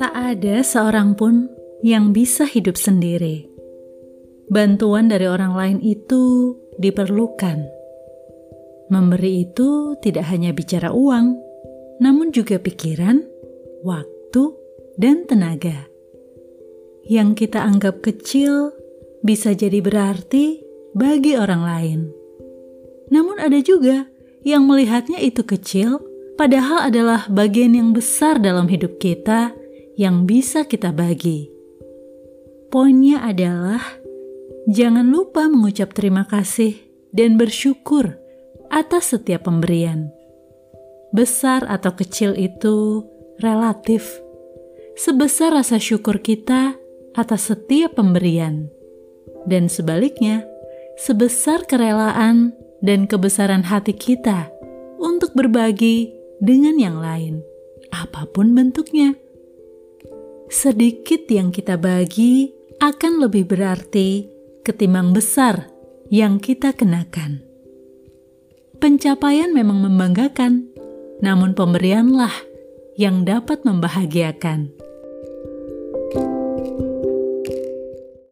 Tak ada seorang pun yang bisa hidup sendiri. Bantuan dari orang lain itu diperlukan. Memberi itu tidak hanya bicara uang, namun juga pikiran, waktu, dan tenaga. Yang kita anggap kecil bisa jadi berarti bagi orang lain. Namun, ada juga yang melihatnya itu kecil, padahal adalah bagian yang besar dalam hidup kita yang bisa kita bagi. Poinnya adalah jangan lupa mengucap terima kasih dan bersyukur atas setiap pemberian. Besar atau kecil itu relatif. Sebesar rasa syukur kita atas setiap pemberian, dan sebaliknya, sebesar kerelaan dan kebesaran hati kita untuk berbagi dengan yang lain, apa pun bentuknya sedikit yang kita bagi akan lebih berarti ketimbang besar yang kita kenakan. Pencapaian memang membanggakan, namun pemberianlah yang dapat membahagiakan.